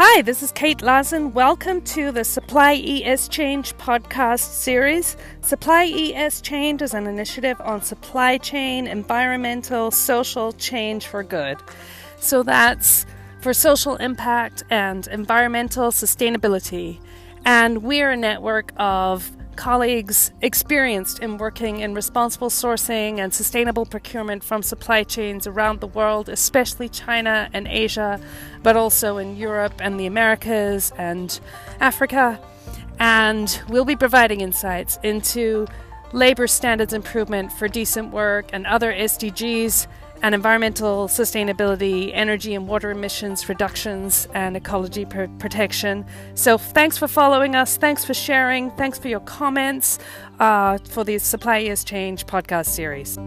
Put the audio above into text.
Hi, this is Kate Larson. Welcome to the Supply ES Change podcast series. Supply ES Change is an initiative on supply chain, environmental, social change for good. So that's for social impact and environmental sustainability. And we're a network of colleagues experienced in working in responsible sourcing and sustainable procurement from supply chains around the world, especially China and Asia, but also in Europe and the Americas and Africa. And we'll be providing insights into labor standards improvement for decent work and other SDGs and environmental sustainability, energy and water emissions reductions, and ecology pr- protection. So, thanks for following us. Thanks for sharing. Thanks for your comments uh, for the Supply ES Change podcast series.